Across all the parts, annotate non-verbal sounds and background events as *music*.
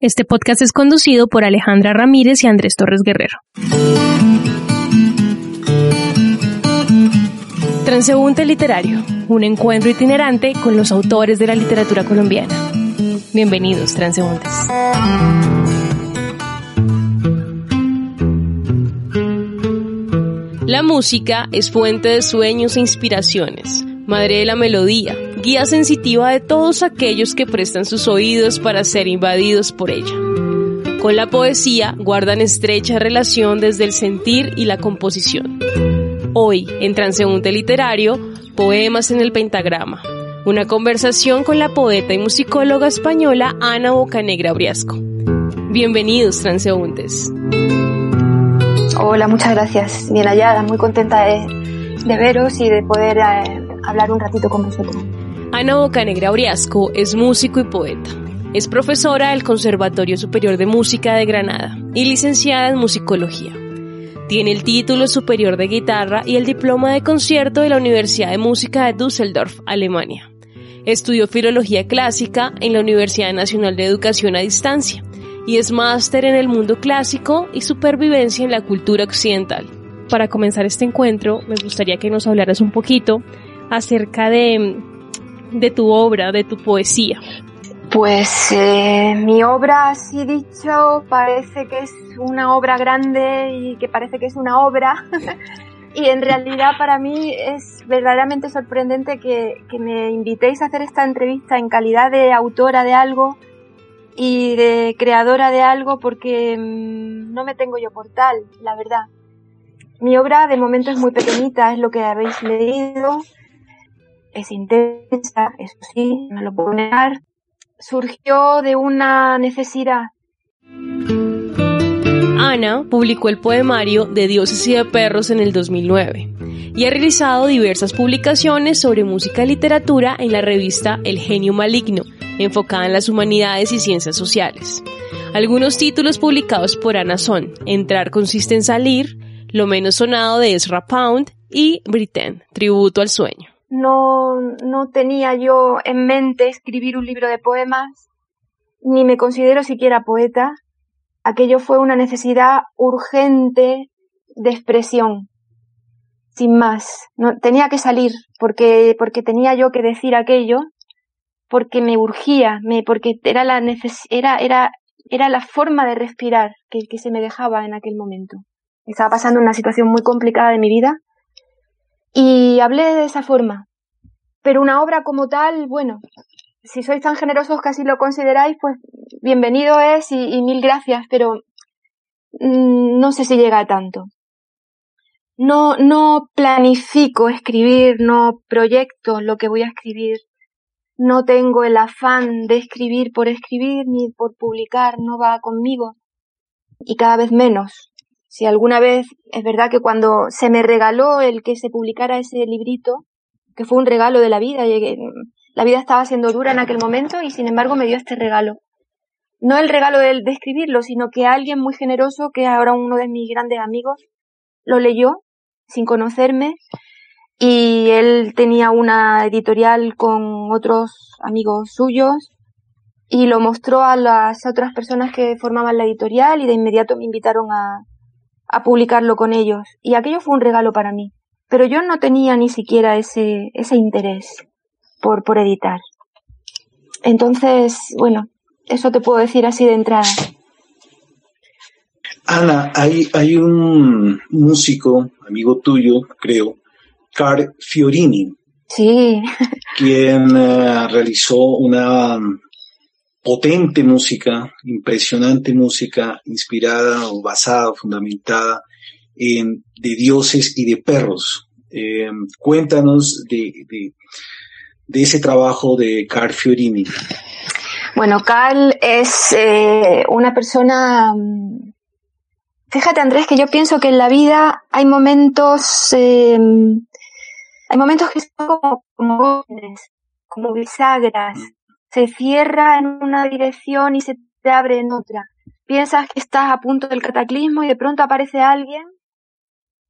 Este podcast es conducido por Alejandra Ramírez y Andrés Torres Guerrero. Transeúnte Literario, un encuentro itinerante con los autores de la literatura colombiana. Bienvenidos, transeúntes. La música es fuente de sueños e inspiraciones, madre de la melodía, guía sensitiva de todos aquellos que prestan sus oídos para ser invadidos por ella. Con la poesía guardan estrecha relación desde el sentir y la composición. Hoy, en Transeúnte Literario, Poemas en el Pentagrama, una conversación con la poeta y musicóloga española Ana Bocanegra Briasco. Bienvenidos, transeúntes. Hola, muchas gracias. Bien hallada, muy contenta de, veros y de poder eh, hablar un ratito con vosotros. Ana Bocanegra Briasco es músico y poeta. Es profesora del Conservatorio Superior de Música de Granada y licenciada en musicología. Tiene el título superior de guitarra y el diploma de concierto de la Universidad de Música de Düsseldorf, Alemania. Estudió filología clásica en la Universidad Nacional de Educación a Distancia y es máster en el mundo clásico y supervivencia en la cultura occidental. Para comenzar este encuentro, me gustaría que nos hablaras un poquito acerca de, de tu obra, de tu poesía. Pues eh, mi obra, así dicho, parece que es una obra grande y que parece que es una obra. *laughs* y en realidad para mí es verdaderamente sorprendente que, que me invitéis a hacer esta entrevista en calidad de autora de algo y de creadora de algo porque mm, no me tengo yo por tal, la verdad. Mi obra de momento es muy pequeñita, es lo que habéis leído. Es intensa, eso sí, no lo puedo negar. Surgió de una necesidad. Ana publicó el poemario De dioses y de perros en el 2009 y ha realizado diversas publicaciones sobre música y literatura en la revista El Genio Maligno, enfocada en las humanidades y ciencias sociales. Algunos títulos publicados por Ana son Entrar consiste en salir, Lo menos sonado de Ezra Pound y Britain, Tributo al sueño. No, no tenía yo en mente escribir un libro de poemas, ni me considero siquiera poeta. Aquello fue una necesidad urgente de expresión, sin más. No, tenía que salir porque, porque tenía yo que decir aquello porque me urgía, me, porque era la, era, era, era la forma de respirar que, que se me dejaba en aquel momento. Estaba pasando una situación muy complicada de mi vida y hablé de esa forma. Pero una obra como tal, bueno, si sois tan generosos que así lo consideráis, pues bienvenido es y, mil gracias, pero mm, no sé si llega a tanto. No, no planifico escribir, no proyecto lo que voy a escribir no tengo el afán de escribir por escribir ni por publicar, no va conmigo. Y cada vez menos. Si alguna vez es verdad que cuando se me regaló el que se publicara ese librito, que fue un regalo de la vida, la vida estaba siendo dura en aquel momento y sin embargo me dio este regalo. No el regalo de, de escribirlo, sino que alguien muy generoso, que ahora uno de mis grandes amigos, lo leyó sin conocerme y él tenía una editorial con otros amigos suyos y lo mostró a las otras personas que formaban la editorial y de inmediato me invitaron a, a publicarlo con ellos y aquello fue un regalo para mí pero yo no tenía ni siquiera ese, ese interés por, por editar entonces bueno eso te puedo decir así de entrada Ana, hay, hay un músico, amigo tuyo, creo, Car Fiorini. Sí. *laughs* quien eh, realizó una potente música, impresionante música, inspirada o basada, fundamentada en de dioses y de perros. Eh, cuéntanos de, de, ese trabajo de Carl Fiorini. Bueno, Carl es eh, una persona mm, Fíjate, Andrés, que yo pienso que en la vida hay momentos hay momentos que son como, como como bisagras. Se cierra en una dirección y se te abre en otra. Piensas que estás a punto del cataclismo y de pronto aparece alguien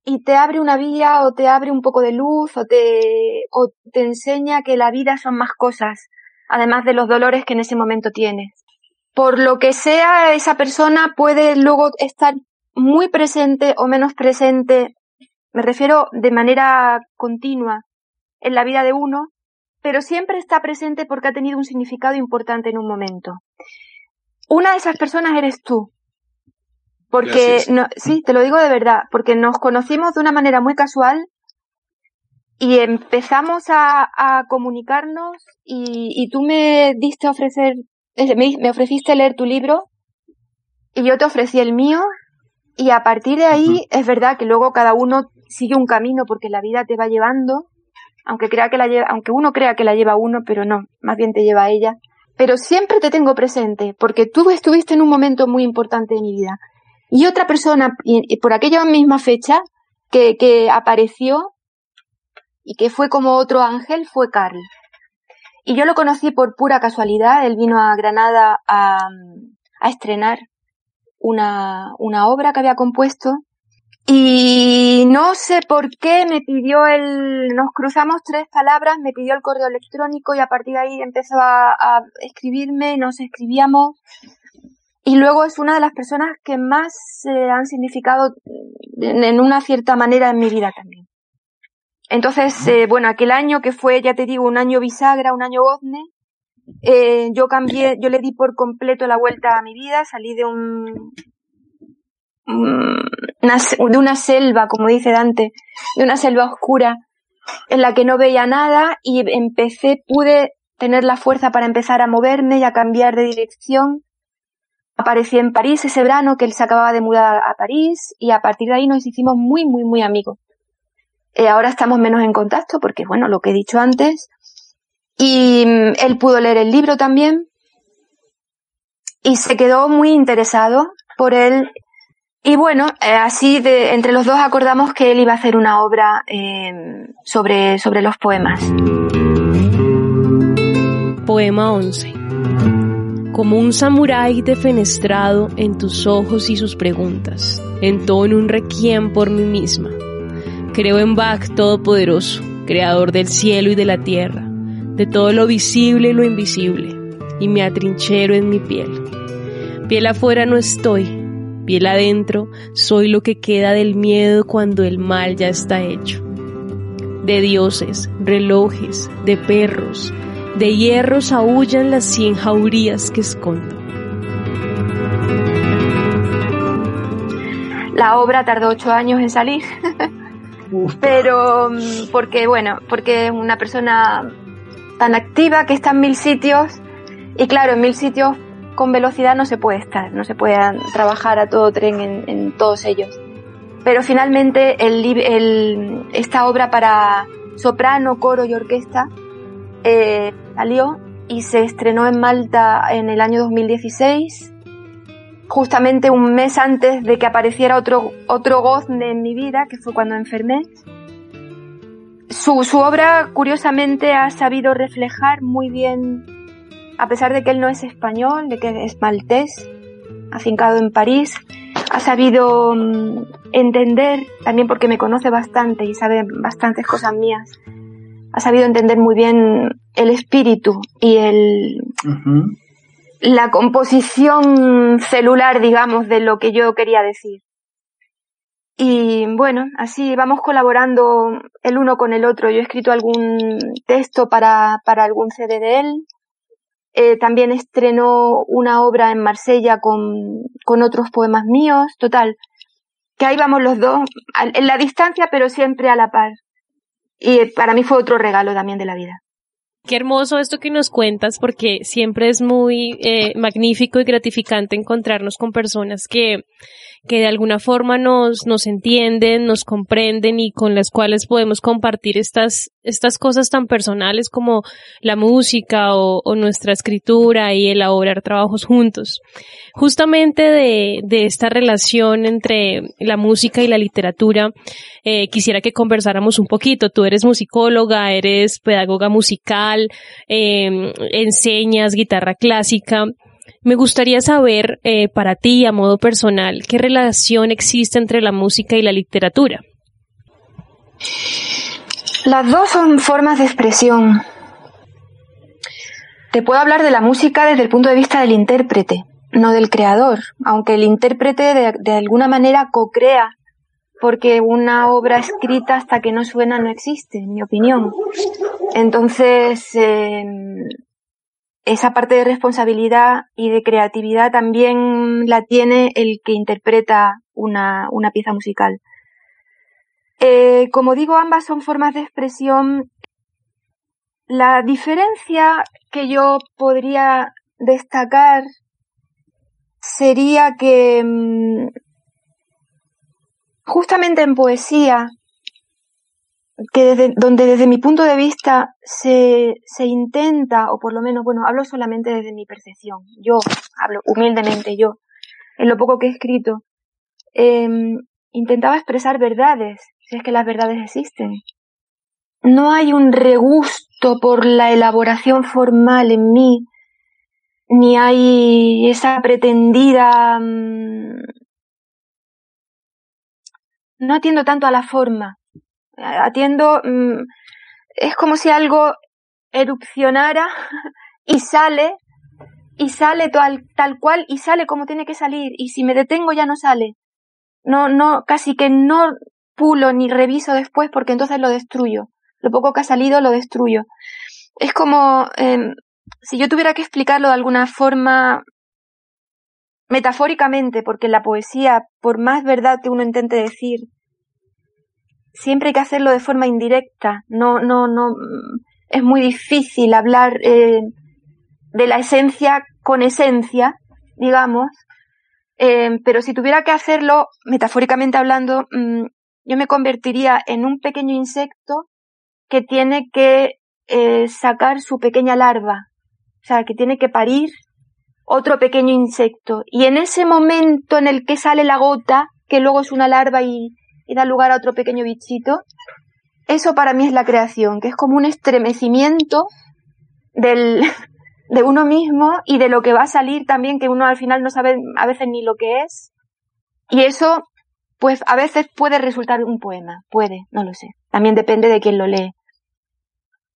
y te abre una vía o te abre un poco de luz o te, o te enseña que la vida son más cosas, además de los dolores que en ese momento tienes. por lo que sea, esa persona puede luego estar muy presente o menos presente, me refiero de manera continua en la vida de uno, pero siempre está presente porque ha tenido un significado importante en un momento. Una de esas personas eres tú. Porque, no, sí, te lo digo de verdad, porque nos conocimos de una manera muy casual y empezamos a, comunicarnos y, tú me diste a ofrecer, eh, me, ofreciste leer tu libro y yo te ofrecí el mío y a partir de ahí es verdad que luego cada uno sigue un camino porque la vida te va llevando, aunque crea que la lleva, aunque uno crea que la lleva uno, pero no, más bien te lleva ella. Pero siempre te tengo presente porque tú estuviste en un momento muy importante de mi vida. Y otra persona, por aquella misma fecha, que, que apareció y que fue como otro ángel, fue Carl. Y yo lo conocí por pura casualidad. Él vino a Granada a, a estrenar una, una obra que había compuesto y no sé por qué me pidió el, nos cruzamos tres palabras, me pidió el correo electrónico y a partir de ahí empezó a, a escribirme, nos escribíamos y luego es una de las personas que más se han significado en, una cierta manera en mi vida también. Entonces, eh, bueno, aquel año que fue, ya te digo, un año bisagra, un año gozne, eh, yo cambié, yo le di por completo la vuelta a mi vida, salí de un, de una selva, como dice Dante, de una selva oscura en la que no veía nada y empecé, pude tener la fuerza para empezar a moverme y a cambiar de dirección aparecí en París ese verano que él se acababa de mudar a París y a partir de ahí nos hicimos muy, muy, muy amigos. Eh, ahora estamos menos en contacto porque, bueno, lo que he dicho antes. Y mm, él pudo leer el libro también y se quedó muy interesado por él. Y bueno, eh, así de, entre los dos acordamos que él iba a hacer una obra eh, sobre, sobre los poemas. Poema 11 como un samurái defenestrado en tus ojos y sus preguntas. Entono un requiem por mí misma. Creo en Bach Todopoderoso, creador del cielo y de la tierra, de todo lo visible y lo invisible, y me atrinchero en mi piel. Piel afuera no estoy, piel adentro soy lo que queda del miedo cuando el mal ya está hecho. De dioses, relojes, de perros, de hierros aullan las cien jaurías que escondo. La obra tardó ocho años en salir, *laughs* pero mm, porque, bueno, porque es una persona tan activa que está en mil sitios y claro, en mil sitios con velocidad no se puede estar, no se puede trabajar a todo tren en, todos ellos. Pero finalmente el, esta obra para soprano, coro y orquesta eh, salió y se estrenó en Malta en el año 2016, justamente un mes antes de que apareciera otro, otro gozne en mi vida, que fue cuando enfermé. Su, su obra, curiosamente, ha sabido reflejar muy bien, a pesar de que él no es español, de que es maltés, afincado en París, ha sabido mm, entender, también porque me conoce bastante y sabe bastantes cosas mías, ha sabido entender muy bien el espíritu y el, la composición celular, digamos, de lo que yo quería decir. Y bueno, así vamos colaborando el uno con el otro. Yo he escrito algún texto para, para algún CD de él. Eh, también estrenó una obra en Marsella con, con otros poemas míos. Total, que ahí vamos los dos, en la distancia, pero siempre a la par. Y para mí fue otro regalo también de la vida. Qué hermoso esto que nos cuentas porque siempre es muy eh, magnífico y gratificante encontrarnos con personas que que de alguna forma nos, nos entienden, nos comprenden y con las cuales podemos compartir estas, estas cosas tan personales como la música o, nuestra escritura y elaborar trabajos juntos. Justamente de, de esta relación entre la música y la literatura, eh, quisiera que conversáramos un poquito. Tú eres musicóloga, eres pedagoga musical, eh, enseñas guitarra clásica. Me gustaría saber, eh, para ti, a modo personal, qué relación existe entre la música y la literatura. Las dos son formas de expresión. Te puedo hablar de la música desde el punto de vista del intérprete, no del creador, aunque el intérprete de, alguna manera co-crea, porque una obra escrita hasta que no suena no existe, en mi opinión. Entonces, eh, esa parte de responsabilidad y de creatividad también la tiene el que interpreta una, una pieza musical. Eh, como digo, ambas son formas de expresión. La diferencia que yo podría destacar sería que mm, justamente en poesía, que desde, donde desde mi punto de vista se, se intenta, o por lo menos, bueno, hablo solamente desde mi percepción, yo hablo humildemente yo, en lo poco que he escrito, eh, intentaba expresar verdades, si es que las verdades existen. No hay un regusto por la elaboración formal en mí, ni hay esa pretendida... Mmm, no atiendo tanto a la forma, atiendo... Mmm, es como si algo erupcionara *laughs* y sale y sale tal, tal cual y sale como tiene que salir y si me detengo ya no sale no, no, casi que no pulo ni reviso después porque entonces lo destruyo. Lo poco que ha salido lo destruyo. Es como eh, si yo tuviera que explicarlo de alguna forma metafóricamente, porque la poesía, por más verdad que uno intente decir, siempre hay que hacerlo de forma indirecta. No, no, no. Es muy difícil hablar eh, de la esencia con esencia, digamos, eh, pero si tuviera que hacerlo, metafóricamente hablando, mmm, yo me convertiría en un pequeño insecto que tiene que eh, sacar su pequeña larva, o sea, que tiene que parir otro pequeño insecto. Y en ese momento en el que sale la gota, que luego es una larva y, y da lugar a otro pequeño bichito, eso para mí es la creación, que es como un estremecimiento del, *laughs* de uno mismo y de lo que va a salir también, que uno al final no sabe a veces ni lo que es. Y eso, pues a veces puede resultar un poema, puede, no lo sé. También depende de quién lo lee.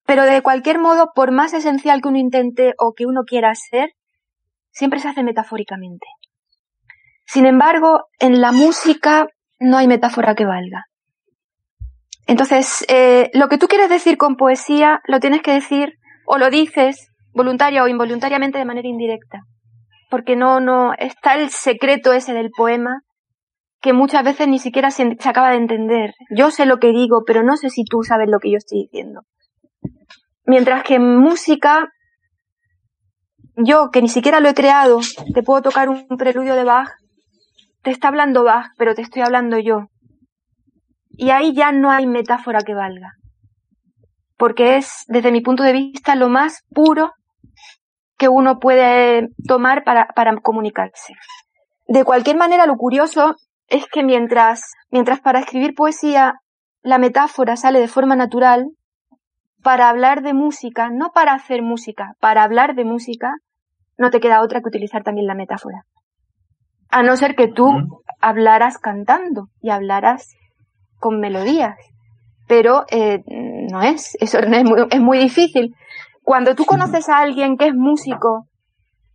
Pero de cualquier modo, por más esencial que uno intente o que uno quiera ser, siempre se hace metafóricamente. Sin embargo, en la música no hay metáfora que valga. Entonces, eh, lo que tú quieres decir con poesía lo tienes que decir o lo dices voluntaria o involuntariamente de manera indirecta. Porque no, no, está el secreto ese del poema que muchas veces ni siquiera se, se, acaba de entender. Yo sé lo que digo, pero no sé si tú sabes lo que yo estoy diciendo. Mientras que en música, yo que ni siquiera lo he creado, te puedo tocar un preludio de Bach, te está hablando Bach, pero te estoy hablando yo. Y ahí ya no hay metáfora que valga. Porque es, desde mi punto de vista, lo más puro que uno puede tomar para, para comunicarse. De cualquier manera, lo curioso es que mientras, mientras para escribir poesía la metáfora sale de forma natural, para hablar de música, no para hacer música, para hablar de música, no te queda otra que utilizar también la metáfora. A no ser que tú hablaras cantando y hablaras con melodías. Pero eh, no es, eso *laughs* es muy, es muy difícil. Cuando tú conoces a alguien que es músico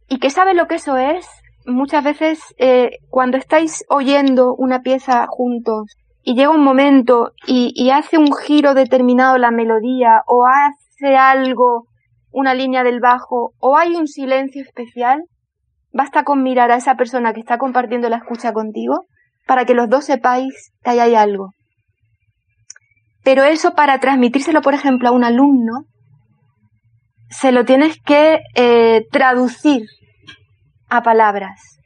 y que sabe lo que eso es, muchas veces eh, cuando estáis oyendo una pieza juntos y llega un momento y, y, hace un giro determinado la melodía o hace algo, una línea del bajo o hay un silencio especial, basta con mirar a esa persona que está compartiendo la escucha contigo para que los dos sepáis que ahí hay algo. Pero eso para transmitírselo, por ejemplo, a un alumno, se lo tienes que eh, traducir a palabras.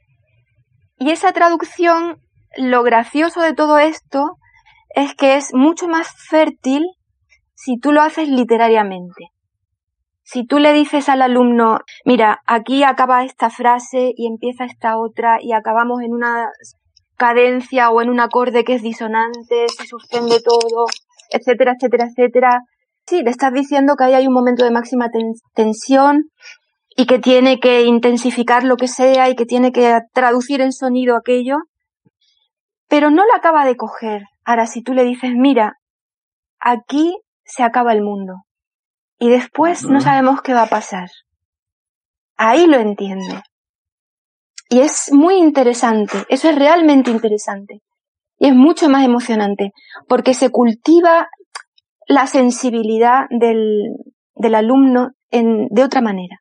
Y esa traducción, lo gracioso de todo esto es que es mucho más fértil si tú lo haces literariamente. Si tú le dices al alumno, mira, aquí acaba esta frase y empieza esta otra y acabamos en una cadencia o en un acorde que es disonante, se suspende todo, etcétera, etcétera, etcétera, Sí, le estás diciendo que ahí hay un momento de máxima tensión y que tiene que intensificar lo que sea y que tiene que traducir en sonido aquello, pero no lo acaba de coger. Ahora, si tú le dices, mira, aquí se acaba el mundo y después no sabemos qué va a pasar. ahí lo entiende. Y es muy interesante, eso es realmente interesante. Y es mucho más emocionante, porque se cultiva la sensibilidad del, del alumno en, de otra manera.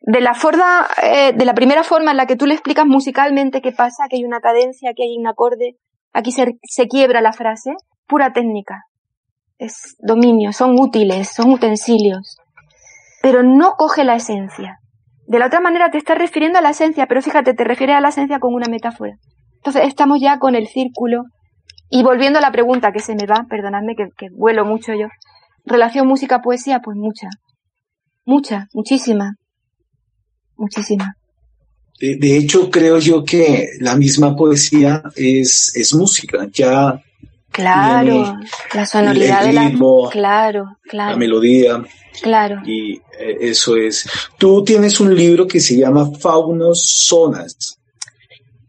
De la forma, eh, de la primera forma en la que tú le explicas musicalmente qué pasa, que hay una cadencia, que hay un acorde, aquí se, se quiebra la frase, pura técnica. Es dominio, son útiles, son utensilios. Pero no coge la esencia. De la otra manera te estás refiriendo a la esencia, pero fíjate, te refieres a la esencia con una metáfora. Entonces estamos ya con el círculo. Y volviendo a la pregunta que se me va, perdonadme que, que vuelo mucho yo. Relación música-poesía, pues mucha. Mucha, muchísima. Muchísima. De, hecho, creo yo que la misma poesía es, es música. Ya Claro, la sonoridad de la claro, claro. La melodía. Claro. Y eh, eso es. Tú tienes un libro que se llama Faunos Zonas.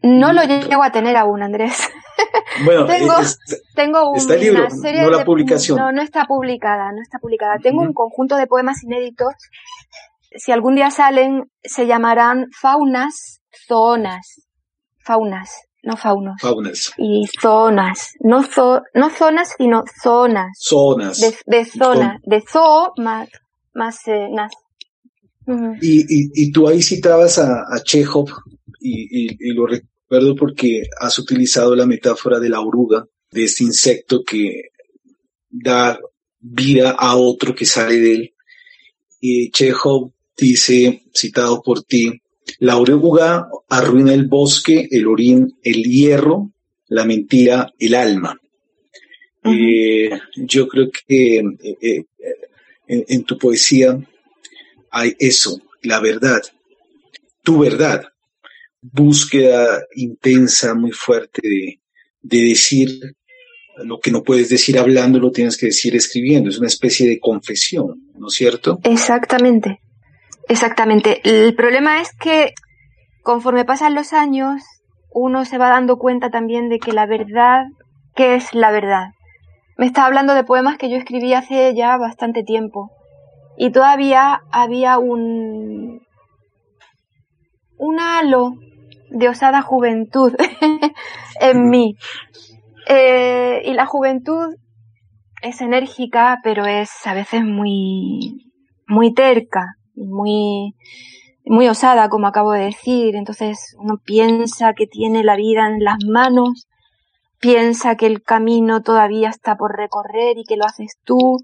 No lo llego a tener aún, Andrés. *laughs* Bueno, tengo, tengo está el libro, no la publicación. No, no está publicada, no está publicada. Tengo un conjunto de poemas inéditos. Si algún día salen, se llamarán Faunas Zonas. Faunas no faunos. Faunas. Y zonas, no, no zonas, sino zonas. Zonas. De, de zona, de zoo más, más eh, y, y, y, tú ahí citabas a, a Chekhov y, y, lo recuerdo porque has utilizado la metáfora de la oruga, de este insecto que da vida a otro que sale de él. Y Chekhov dice, citado por ti, la oruga arruina el bosque, el orín, el hierro, la mentira, el alma. Eh, yo creo que eh, eh, en, tu poesía hay eso, la verdad, tu verdad, búsqueda intensa, muy fuerte de, de decir lo que no puedes decir hablando, lo tienes que decir escribiendo, es una especie de confesión, ¿no es cierto? Exactamente, Exactamente. El problema es que conforme pasan los años, uno se va dando cuenta también de que la verdad, ¿qué es la verdad? Me estaba hablando de poemas que yo escribí hace ya bastante tiempo. Y todavía había un, un halo de osada juventud *laughs* en mí. Eh, y la juventud es enérgica, pero es a veces muy, muy terca muy, muy osada, como acabo de decir. Entonces uno piensa que tiene la vida en las manos, piensa que el camino todavía está por recorrer y que lo haces tú,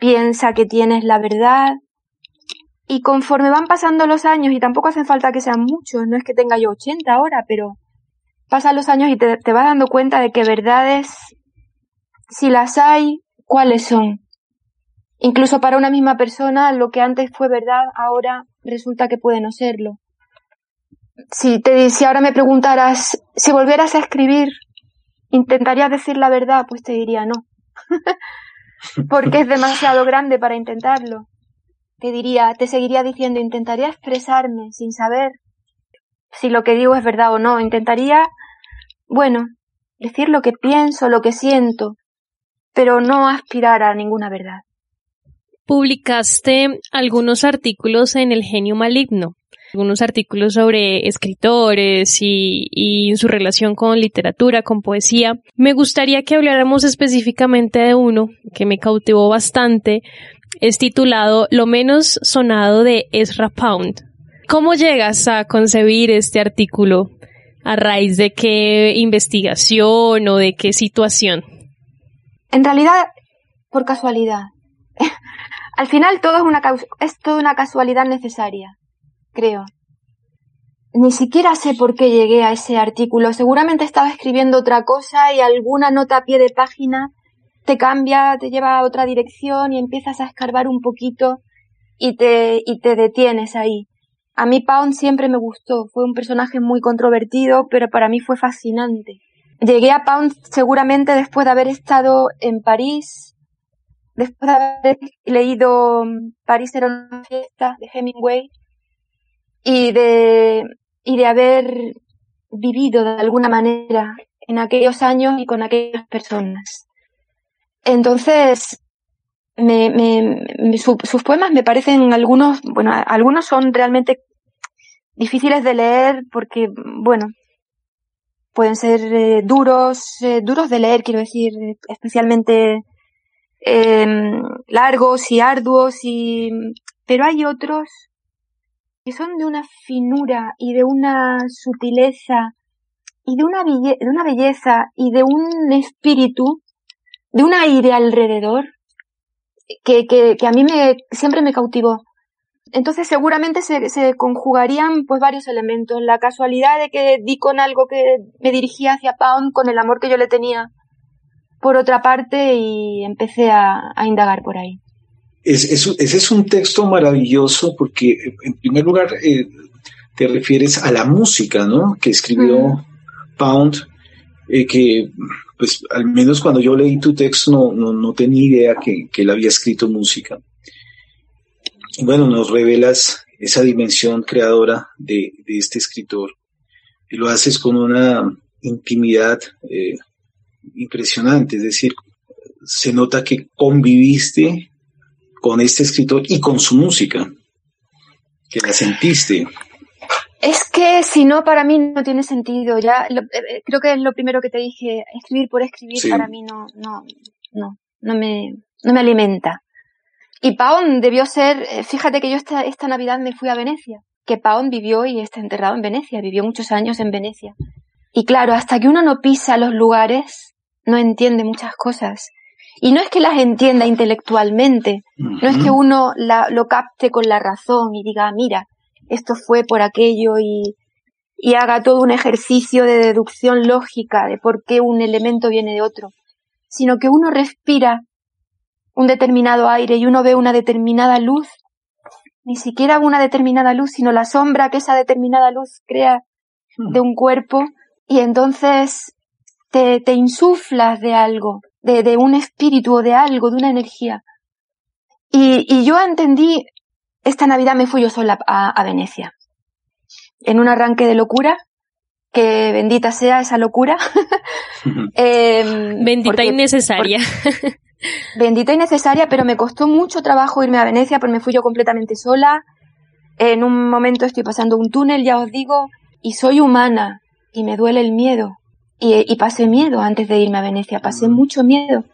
piensa que tienes la verdad. Y conforme van pasando los años, y tampoco hacen falta que sean muchos, no es que tenga yo 80 ahora, pero pasan los años y te, te vas dando cuenta de que verdades, si las hay, ¿cuáles son? Incluso para una misma persona, lo que antes fue verdad, ahora resulta que puede no serlo. Si, te, si ahora me preguntaras, si volvieras a escribir, ¿intentarías decir la verdad? Pues te diría no. *laughs* Porque es demasiado grande para intentarlo. Te diría, te seguiría diciendo, intentaría expresarme sin saber si lo que digo es verdad o no. Intentaría, bueno, decir lo que pienso, lo que siento, pero no aspirar a ninguna verdad publicaste algunos artículos en El Genio Maligno, algunos artículos sobre escritores y, y, su relación con literatura, con poesía. Me gustaría que habláramos específicamente de uno que me cautivó bastante. Es titulado Lo menos sonado de Ezra Pound. ¿Cómo llegas a concebir este artículo? ¿A raíz de qué investigación o de qué situación? En realidad, por casualidad. *laughs* Al final todo es una, es toda una casualidad necesaria, creo. Ni siquiera sé por qué llegué a ese artículo. Seguramente estaba escribiendo otra cosa y alguna nota a pie de página te cambia, te lleva a otra dirección y empiezas a escarbar un poquito y te, y te detienes ahí. A mí Pound siempre me gustó, fue un personaje muy controvertido, pero para mí fue fascinante. Llegué a Pound seguramente después de haber estado en París, después de haber leído mm, París era una fiesta de Hemingway y de, y de haber vivido de alguna manera en aquellos años y con aquellas personas. Entonces, me, sus poemas me parecen algunos, bueno, algunos son realmente difíciles de leer porque, bueno, pueden ser eh, duros, eh, duros de leer, quiero decir, especialmente em, largos y arduos, y, pero hay otros que son de una finura y de una sutileza y de una, de una belleza y de un espíritu, de un aire alrededor que, que, que a mí me, siempre me cautivó. Entonces seguramente se, se, conjugarían pues varios elementos. La casualidad de que di con algo que me dirigía hacia Pound con el amor que yo le tenía por otra parte y empecé a, a indagar por ahí. Es, ese es un texto maravilloso porque en primer lugar eh, te refieres a la música, ¿no? Que escribió Pound, eh, que pues al menos cuando yo leí tu texto no, no, no tenía idea que, que él había escrito música. Y bueno, nos revelas esa dimensión creadora de, de este escritor y lo haces con una intimidad eh, impresionante, es decir, se nota que conviviste con este escritor y con su música, que la sentiste. Es que si no, para mí no tiene sentido. Ya eh, eh, creo que es lo primero que te dije. Escribir por escribir para mí no, no, no, no me, no me alimenta. Y Paon debió ser, eh, fíjate que yo esta, esta Navidad me fui a Venecia, que Paon vivió y está enterrado en Venecia, vivió muchos años en Venecia. Y claro, hasta que uno no pisa los lugares, no entiende muchas cosas. Y no es que las entienda intelectualmente, no es que uno la, lo capte con la razón y diga, mira, esto fue por aquello y, y haga todo un ejercicio de deducción lógica de por qué un elemento viene de otro, sino que uno respira un determinado aire y uno ve una determinada luz, ni siquiera una determinada luz, sino la sombra que esa determinada luz crea de un cuerpo. Y entonces te, te insuflas de algo, de, de, un espíritu o de algo, de una energía. Y, y yo entendí esta Navidad me fui yo sola a, Venecia. En un arranque de locura, que bendita sea esa locura. *laughs* *laughs* Em, bendita y necesaria. bendita y necesaria, pero me costó mucho trabajo irme a Venecia porque me fui yo completamente sola. En un momento estoy pasando un túnel, ya os digo, y soy humana y me duele el miedo. Y, y pasé miedo antes de irme a Venecia, pasé mucho miedo.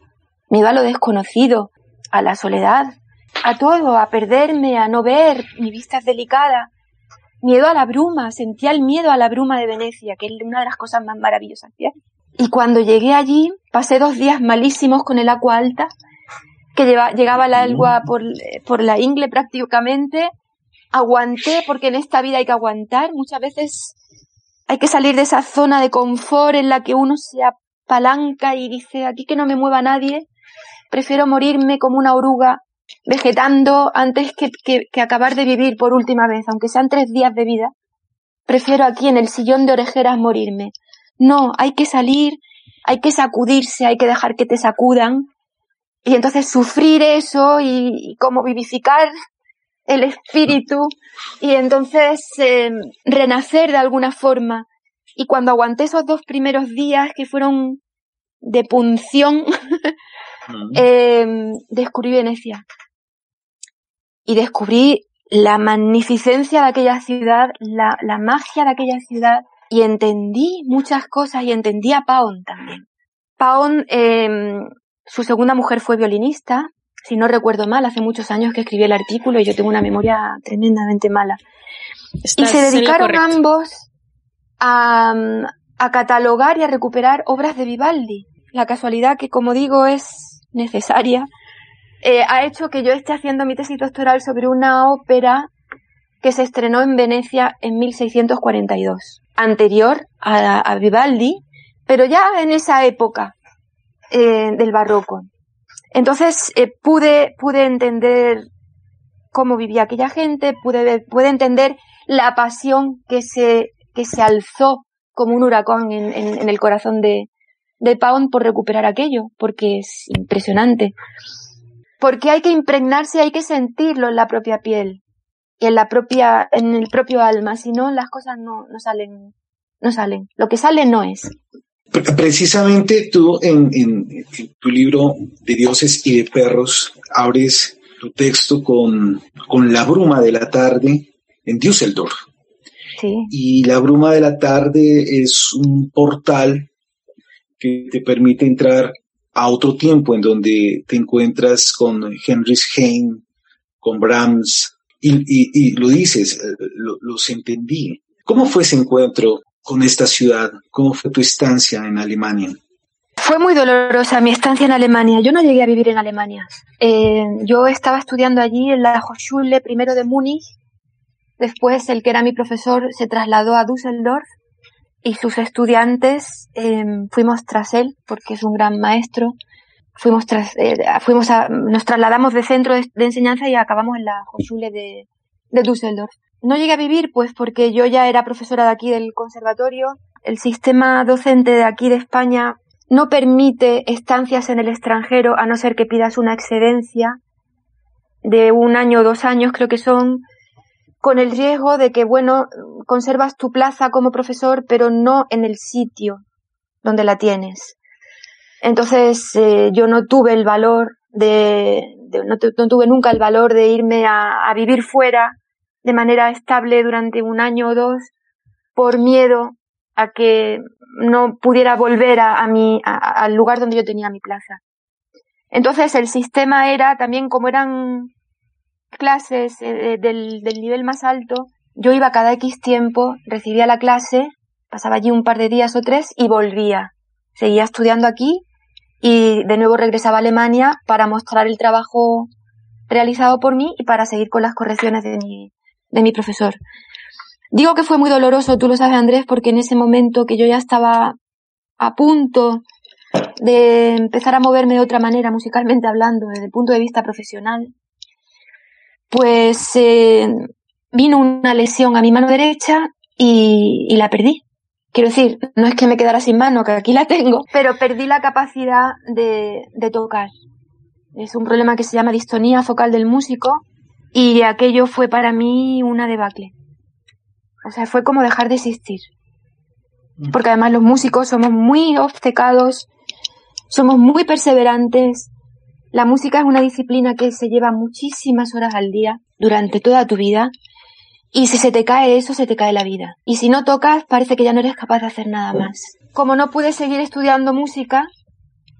Miedo a lo desconocido, a la soledad, a todo, a perderme, a no ver, mi vista es delicada. Miedo a la bruma, sentía el miedo a la bruma de Venecia, que es una de las cosas más maravillosas Y cuando llegué allí, pasé dos días malísimos con el agua alta, que llegaba el agua por, por la ingle prácticamente. Aguanté, porque en esta vida hay que aguantar. Muchas veces hay que salir de esa zona de confort en la que uno se apalanca y dice, aquí que no me mueva nadie. Prefiero morirme como una oruga vegetando antes que, que, acabar de vivir por última vez, aunque sean tres días de vida. Prefiero aquí en el sillón de orejeras morirme. No, hay que salir, hay que sacudirse, hay que dejar que te sacudan. Y entonces sufrir eso y, como vivificar el espíritu y entonces eh, renacer de alguna forma. Y cuando aguanté esos dos primeros días que fueron de punción, *laughs* eh, descubrí Venecia. Y descubrí la magnificencia de aquella ciudad, la, la magia de aquella ciudad, y entendí muchas cosas y entendí a Paon también. Paon, eh, su segunda mujer fue violinista, si no recuerdo mal, hace muchos años que escribí el artículo y yo tengo una memoria tremendamente mala. y se dedicaron ambos a, a catalogar y a recuperar obras de Vivaldi. La casualidad que, como digo, es necesaria, eh, ha hecho que yo esté haciendo mi tesis doctoral sobre una ópera que se estrenó en Venecia en 1642, anterior a, Vivaldi, pero ya en esa época eh, del barroco. Entonces eh, pude, pude entender cómo vivía aquella gente, pude, pude entender la pasión que se, que se alzó como un huracán en el corazón de, de Pound por recuperar aquello, porque es impresionante. Porque hay que impregnarse, hay que sentirlo en la propia piel en la propia, en el propio alma, si no las cosas no, no salen, no salen. Lo que sale no es. Precisamente tú en, tu libro de dioses y de perros abres tu texto con, con la bruma de la tarde en Düsseldorf. Y la bruma de la tarde es un portal que te permite entrar a otro tiempo en donde te encuentras con Henry Heine, con Brahms, y, lo dices, eh, los entendí. ¿Cómo fue ese encuentro con esta ciudad? ¿Cómo fue tu estancia en Alemania? Fue muy dolorosa mi estancia en Alemania. Yo no llegué a vivir en Alemania. Eh, yo estaba estudiando allí en la Hochschule primero de Múnich. Después el que era mi profesor se trasladó a Düsseldorf y sus estudiantes em, fuimos tras él porque es un gran maestro. Fuimos tras, eh, fuimos a, nos trasladamos de centro de, enseñanza y acabamos en la Hochschule de Düsseldorf. No llegué a vivir pues porque yo ya era profesora de aquí del conservatorio. El sistema docente de aquí de España no permite estancias en el extranjero a no ser que pidas una excedencia de un año o dos años, creo que son, con el riesgo de que, bueno, conservas tu plaza como profesor, pero no en el sitio donde la tienes. Entonces, eh, yo no tuve el valor de, no, tuve nunca el valor de irme a vivir fuera de manera estable durante un año o dos por miedo a que no pudiera volver a, mi, al lugar donde yo tenía mi plaza. Entonces el sistema era también como eran clases eh, del, del nivel más alto, yo iba cada X tiempo, recibía la clase, pasaba allí un par de días o tres y volvía. Seguía estudiando aquí y de nuevo regresaba a Alemania para mostrar el trabajo realizado por mí y para seguir con las correcciones de mi, de mi profesor. Digo que fue muy doloroso, tú lo sabes Andrés, porque en ese momento que yo ya estaba a punto de empezar a moverme de otra manera musicalmente hablando, desde el punto de vista profesional, pues eh, vino una lesión a mi mano derecha y, la perdí. Quiero decir, no es que me quedara sin mano, que aquí la tengo, pero perdí la capacidad de, de tocar. Es un problema que se llama distonía focal del músico y aquello fue para mí una debacle. O sea, fue como dejar de existir. Mm. Porque además los músicos somos muy obcecados, somos muy perseverantes. La música es una disciplina que se lleva muchísimas horas al día durante toda tu vida. Y si se te cae eso, se te cae la vida. Y si no tocas, parece que ya no eres capaz de hacer nada más. Como no pude seguir estudiando música,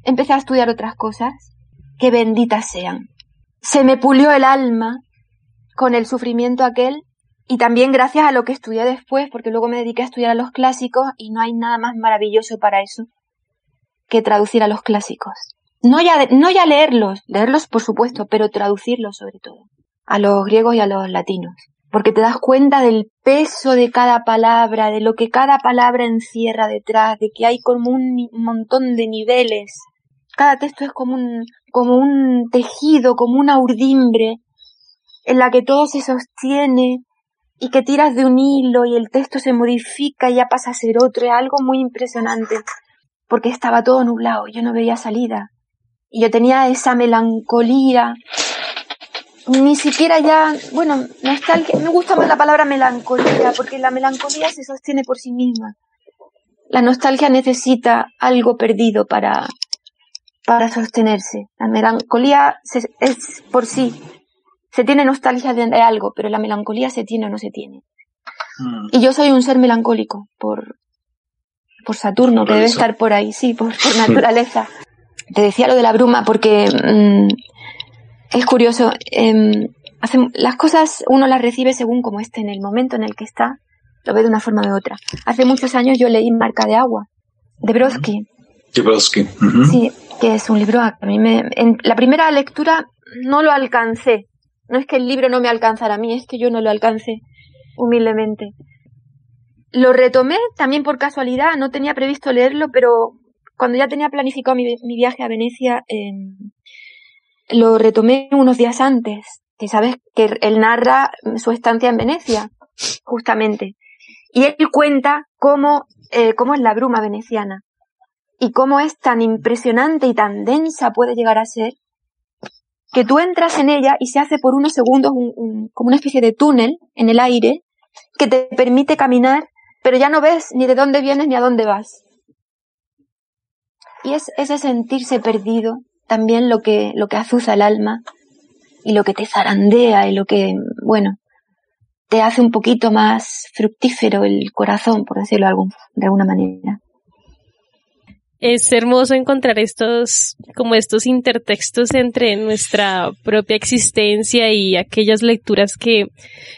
empecé a estudiar otras cosas. Que benditas sean. Se me pulió el alma con el sufrimiento aquel y también gracias a lo que estudié después, porque luego me dediqué a estudiar a los clásicos y no hay nada más maravilloso para eso que traducir a los clásicos. No ya, no ya leerlos, leerlos por supuesto, pero traducirlos sobre todo, a los griegos y a los latinos. Porque te das cuenta del peso de cada palabra, de lo que cada palabra encierra detrás, de que hay como un montón de niveles. Cada texto es como un, como un tejido, como una urdimbre, en la que todo se sostiene y que tiras de un hilo y el texto se modifica y ya pasa a ser otro, es algo muy impresionante, porque estaba todo nublado, yo no veía salida. Y yo tenía esa melancolía, ni siquiera ya, bueno, nostalgia, me gusta más la palabra melancolía, porque la melancolía se sostiene por sí misma. La nostalgia necesita algo perdido para, para sostenerse. La melancolía es por sí, se tiene nostalgia de algo, pero la melancolía se tiene o no se tiene. Mm. Y yo soy un ser melancólico por, por Saturno, que debe estar por ahí, sí, por, *laughs* naturaleza. Te decía lo de la bruma porque mm, es curioso. Em, las cosas uno las recibe según como esté, en el momento en el que está, lo ve de una forma u de otra. Hace muchos años yo leí Marca de Agua, de Brodsky. De Brodsky. Sí, que es un libro a mí me... En la primera lectura no lo alcancé, no es que el libro no me alcanzara a mí, es que yo no lo alcancé, humildemente. Lo retomé también por casualidad, no tenía previsto leerlo, pero cuando ya tenía planificado mi, viaje a Venecia, em, lo retomé unos días antes, que sabes que él narra su estancia en Venecia, justamente. Y él cuenta cómo, eh, cómo es la bruma veneciana y cómo es tan impresionante y tan densa puede llegar a ser que tú entras en ella y se hace por unos segundos como una especie de túnel en el aire que te permite caminar, pero ya no ves ni de dónde vienes ni a dónde vas. y es ese sentirse perdido también lo que, lo que azuza el alma y lo que te zarandea y lo que, bueno, te hace un poquito más fructífero el corazón, por decirlo de alguna manera es hermoso encontrar estos, como estos intertextos entre nuestra propia existencia y aquellas lecturas que,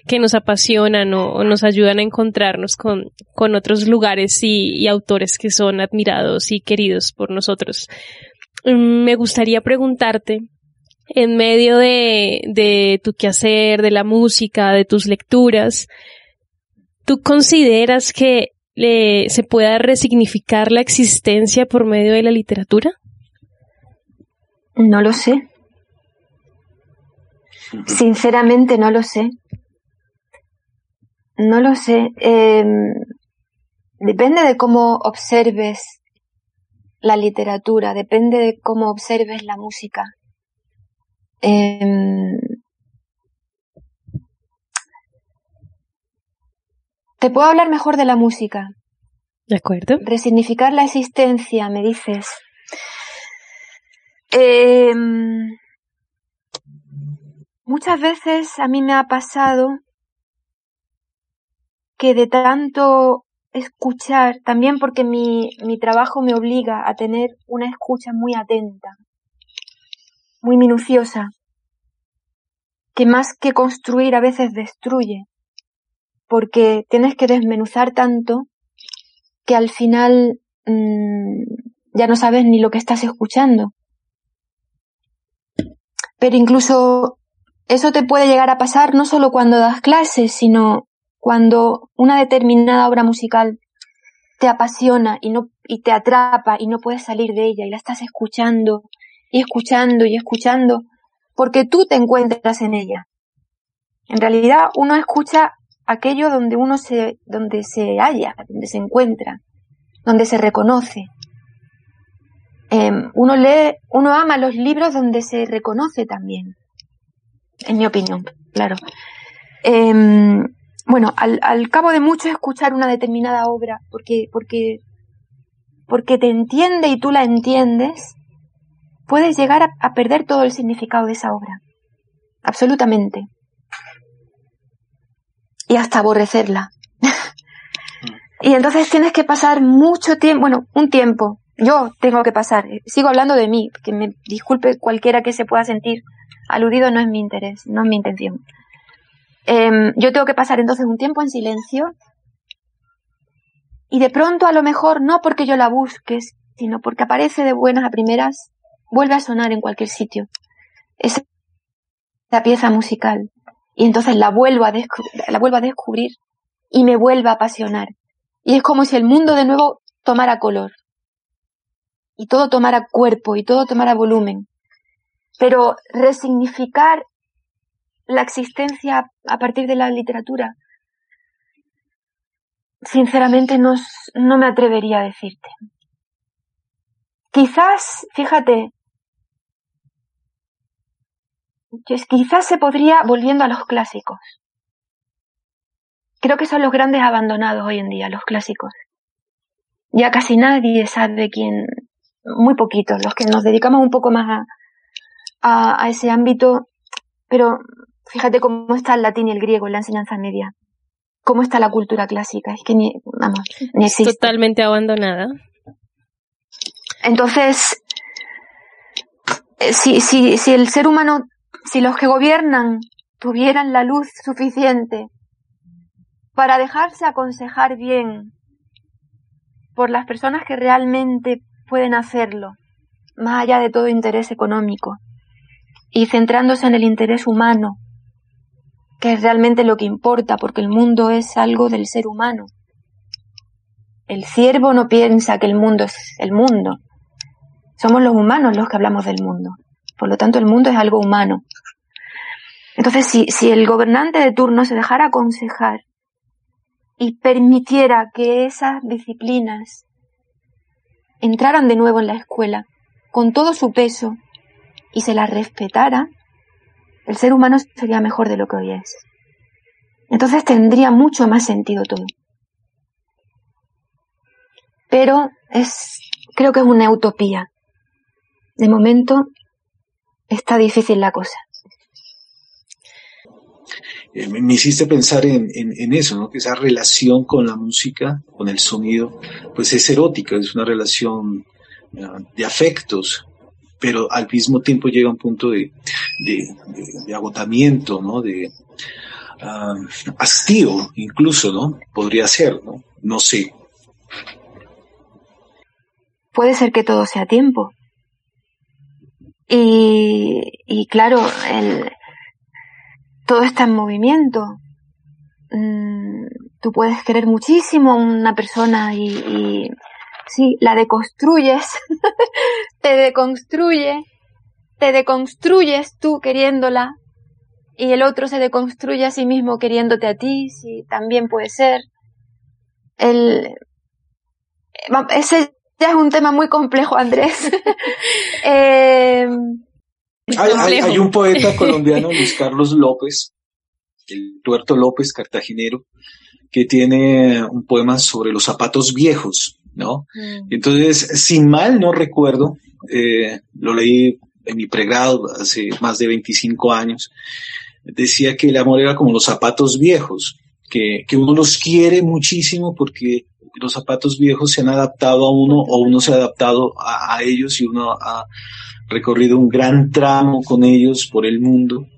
que nos apasionan o, nos ayudan a encontrarnos con, con otros lugares y, autores que son admirados y queridos por nosotros. Mm, me gustaría preguntarte, en medio de, de tu quehacer, de la música, de tus lecturas, ¿tú consideras que se pueda resignificar la existencia por medio de la literatura? No lo sé. Sinceramente no lo sé. No lo sé. Em, depende de cómo observes la literatura, depende de cómo observes la música. Em, Te puedo hablar mejor de la música. De acuerdo. Resignificar la existencia, me dices. Em, muchas veces a mí me ha pasado que de tanto escuchar, también porque mi, mi trabajo me obliga a tener una escucha muy atenta, muy minuciosa, que más que construir a veces destruye porque tienes que desmenuzar tanto que al final mmm, ya no sabes ni lo que estás escuchando. Pero incluso eso te puede llegar a pasar no solo cuando das clases, sino cuando una determinada obra musical te apasiona y no y te atrapa y no puedes salir de ella y la estás escuchando y escuchando y escuchando porque tú te encuentras en ella. En realidad uno escucha aquello donde uno se, donde se halla, donde se encuentra, donde se reconoce. Em, uno lee, uno ama los libros donde se reconoce también, en mi opinión, claro. Em, bueno, al, al, cabo de mucho escuchar una determinada obra, porque, porque, porque te entiende y tú la entiendes, puedes llegar a perder todo el significado de esa obra. Absolutamente y hasta aborrecerla. *laughs* y entonces tienes que pasar mucho tiempo, bueno, un tiempo. Yo tengo que pasar, sigo hablando de mí, que me disculpe cualquiera que se pueda sentir aludido, no es mi interés, no es mi intención. Em, yo tengo que pasar entonces un tiempo en silencio y de pronto a lo mejor no porque yo la busque, sino porque aparece de buenas a primeras, vuelve a sonar en cualquier sitio. Esa pieza musical y entonces la vuelvo a, la vuelvo a descubrir y me vuelve a apasionar. Y es como si el mundo de nuevo tomara color y todo tomara cuerpo y todo tomara volumen. Pero resignificar la existencia a partir de la literatura, sinceramente no, no me atrevería a decirte. Quizás, fíjate, quizás se podría volviendo a los clásicos. Creo que son los grandes abandonados hoy en día, los clásicos. Ya casi nadie sabe quién, muy poquitos, los que nos dedicamos un poco más a, a, ese ámbito, pero fíjate cómo está el latín y el griego en la enseñanza media. Cómo está la cultura clásica, es que ni, vamos, ni existe. Totalmente abandonada. Entonces, eh, si, si, si el ser humano si los que gobiernan tuvieran la luz suficiente para dejarse aconsejar bien por las personas que realmente pueden hacerlo, más allá de todo interés económico, y centrándose en el interés humano, que es realmente lo que importa, porque el mundo es algo del ser humano. El ciervo no piensa que el mundo es el mundo. Somos los humanos los que hablamos del mundo. Por lo tanto, el mundo es algo humano. Entonces, si, si el gobernante de turno se dejara aconsejar y permitiera que esas disciplinas entraran de nuevo en la escuela con todo su peso y se las respetara, el ser humano sería mejor de lo que hoy es. Entonces tendría mucho más sentido todo. Pero es creo que es una utopía. De momento está difícil la cosa. Eh, me hiciste pensar en, eso, ¿no? Que esa relación con la música, con el sonido, pues es erótica, es una relación eh, de afectos, pero al mismo tiempo llega a un punto de, agotamiento, ¿no? De ah, hastío, incluso, ¿no? Podría ser, ¿no? No sé. Puede ser que todo sea tiempo. Y, y claro, el, todo está en movimiento. Mm, tú puedes querer muchísimo a una persona y, y sí, la deconstruyes, *laughs* te deconstruye, te deconstruyes tú queriéndola y el otro se deconstruye a sí mismo queriéndote a ti, sí, también puede ser. El, ese ya es un tema muy complejo, Andrés. *laughs* eh, hay, un poeta *laughs* colombiano, Luis Carlos López, el tuerto López, cartaginero, que tiene un poema sobre los zapatos viejos, ¿no? Mm. Entonces, sin mal no recuerdo, eh, lo leí en mi pregrado hace más de 25 años, decía que el amor era como los zapatos viejos, que, que uno los quiere muchísimo porque los zapatos viejos se han adaptado a uno o uno se ha adaptado a, a ellos y uno ha, recorrido un gran tramo con ellos por el mundo,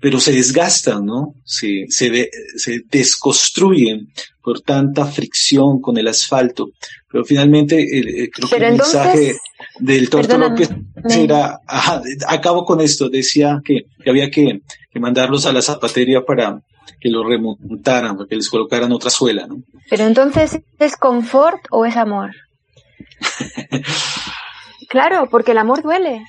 pero se desgastan, ¿no? Se, se, se desconstruyen por tanta fricción con el asfalto. Pero finalmente, eh, creo que el mensaje del Torto López era, acabo con esto, decía que, había que, que, mandarlos a la zapatería para que los remontaran, para que les colocaran otra suela, ¿no? Pero entonces, ¿es confort o es amor? *laughs* claro, porque el amor duele.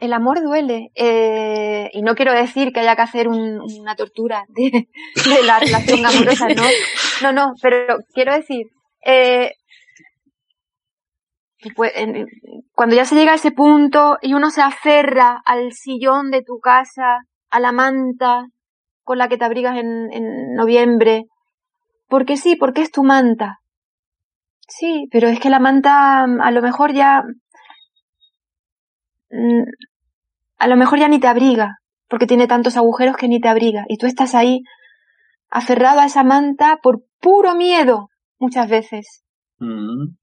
El amor duele. Eh, y no quiero decir que haya que hacer una tortura de, la relación amorosa, ¿no? No, no, pero quiero decir, eh, pues, cuando ya se llega a ese punto y uno se aferra al sillón de tu casa, a la manta con la que te abrigas en, en noviembre, porque sí, porque es tu manta. Sí, pero es que la manta a lo mejor ya Mm, a lo mejor ya ni te abriga, porque tiene tantos agujeros que ni te abriga. Y tú estás ahí aferrado a esa manta por puro miedo, muchas veces. Mm.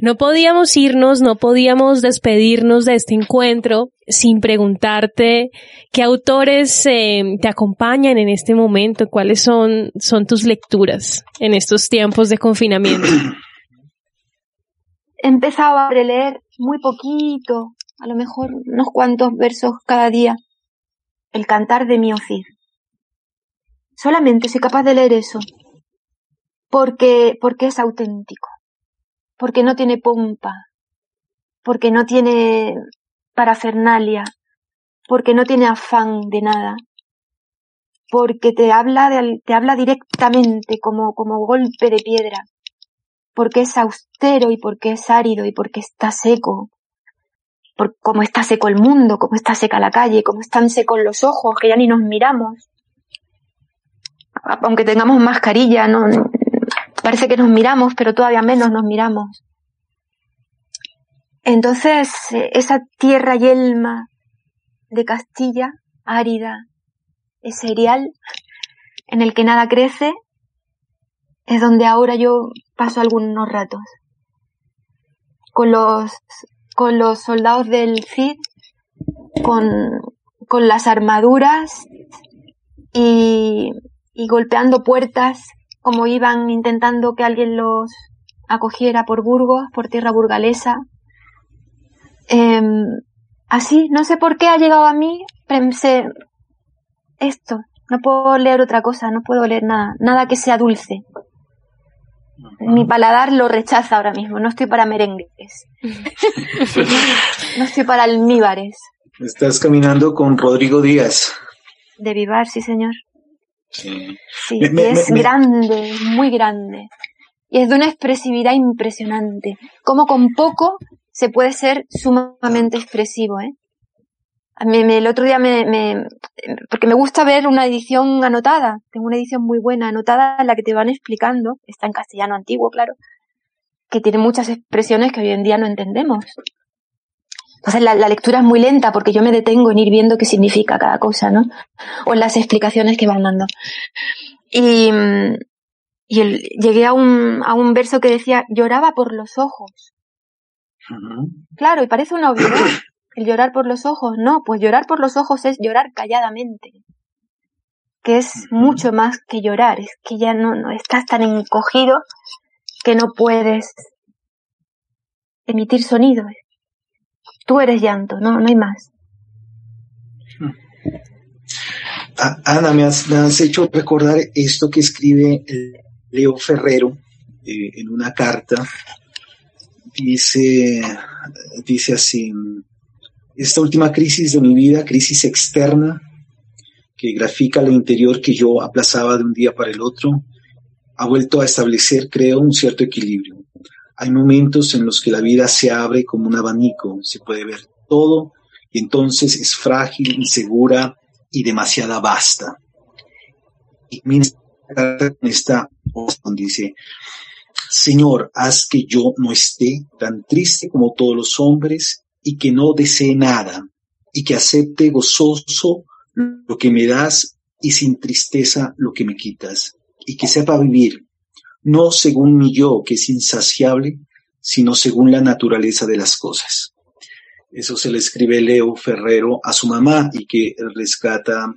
No podíamos irnos, no podíamos despedirnos de este encuentro sin preguntarte qué autores eh, te acompañan en este momento, cuáles son, son tus lecturas en estos tiempos de confinamiento. *clears throat* He empezado a releer muy poquito, a lo mejor unos cuantos versos cada día, el cantar de mi Cid. Solamente soy capaz de leer eso, porque, porque es auténtico, porque no tiene pompa, porque no tiene parafernalia, porque no tiene afán de nada, porque te habla, te habla directamente como, como golpe de piedra, porque es austero y porque es árido y porque está seco, por cómo está seco el mundo, cómo está seca la calle, cómo están secos los ojos, que ya ni nos miramos. Aunque tengamos mascarilla, no, parece que nos miramos, pero todavía menos nos miramos. Entonces, esa tierra yelma de Castilla, árida, es cereal, en el que nada crece, es donde ahora yo paso algunos ratos. Con los con los soldados del Cid, con, con las armaduras y, y golpeando puertas como iban intentando que alguien los acogiera por Burgos, por tierra burgalesa. Em, así, no sé por qué ha llegado a mí, pensé, esto, no puedo leer otra cosa, no puedo leer nada, nada que sea dulce. Mi paladar lo rechaza ahora mismo, no estoy para merengues. *laughs* no estoy para almíbares. Estás caminando con Rodrigo Díaz. De Vivar, sí, señor. Sí. sí es grande, muy grande. Y es de una expresividad impresionante. Como con poco se puede ser sumamente expresivo, ¿eh? el otro día me, me, porque me gusta ver una edición anotada, tengo una edición muy buena anotada en la que te van explicando, está en castellano antiguo, claro, que tiene muchas expresiones que hoy en día no entendemos. Entonces la, lectura es muy lenta porque yo me detengo en ir viendo qué significa cada cosa, ¿no? O en las explicaciones que van dando. Y, y llegué a un, a un verso que decía, lloraba por los ojos. Claro, y parece una obviedad el llorar por los ojos. No, pues llorar por los ojos es llorar calladamente. Que es mucho más que llorar, es que ya no, no estás tan encogido que no puedes emitir sonido. Tú eres llanto, no, no hay más. Ah, Ana, me has, hecho recordar esto que escribe Leo Ferrero eh, en una carta. Dice, dice así, esta última crisis de mi vida, crisis externa, que grafica lo interior que yo aplazaba de un día para el otro, ha vuelto a establecer, creo, un cierto equilibrio. Hay momentos en los que la vida se abre como un abanico, se puede ver todo y entonces es frágil, insegura y demasiada vasta. Y esta dice, Señor, haz que yo no esté tan triste como todos los hombres y que no desee nada y que acepte gozoso lo que me das y sin tristeza lo que me quitas y que sepa vivir, no según mi yo que es insaciable, sino según la naturaleza de las cosas. Eso se le escribe Leo Ferrero a su mamá y que rescata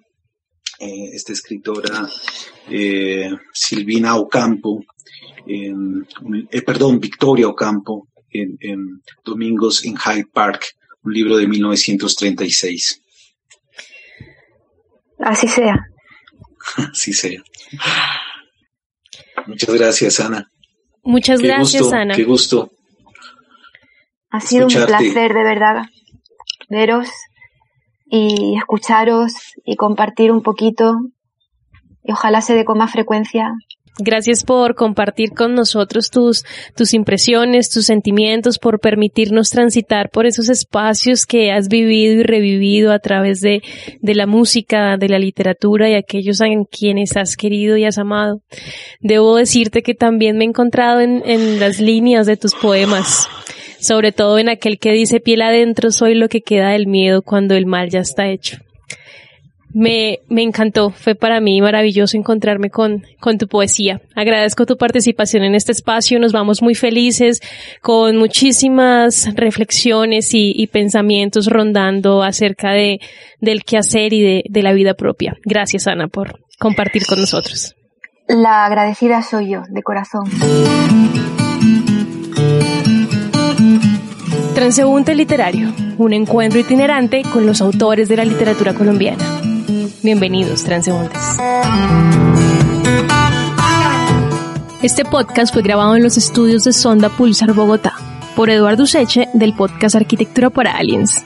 eh, esta escritora eh, Silvina Ocampo, eh, perdón, Victoria Ocampo, en, Domingos en Hyde Park, un libro de 1936. Así sea. *laughs* Así sea. Muchas gracias, Ana. Muchas gracias, Ana. Qué gusto. Ha sido un placer, de verdad, veros y escucharos y compartir un poquito. Y ojalá se dé con más frecuencia Gracias por compartir con nosotros tus, tus impresiones, tus sentimientos, por permitirnos transitar por esos espacios que has vivido y revivido a través de, de la música, de la literatura y aquellos a quienes has querido y has amado. Debo decirte que también me he encontrado en, en las líneas de tus poemas, sobre todo en aquel que dice piel adentro soy lo que queda del miedo cuando el mal ya está hecho. Me, me encantó, fue para mí maravilloso encontrarme con, con tu poesía. Agradezco tu participación en este espacio, nos vamos muy felices con muchísimas reflexiones y, y pensamientos rondando acerca de, del quehacer y de, de la vida propia. Gracias Ana por compartir con nosotros. La agradecida soy yo, de corazón. Transeúnte literario, un encuentro itinerante con los autores de la literatura colombiana. Bienvenidos, transeúntes. Este podcast fue grabado en los estudios de Sonda Pulsar Bogotá por Eduardo Seche del podcast Arquitectura para Aliens.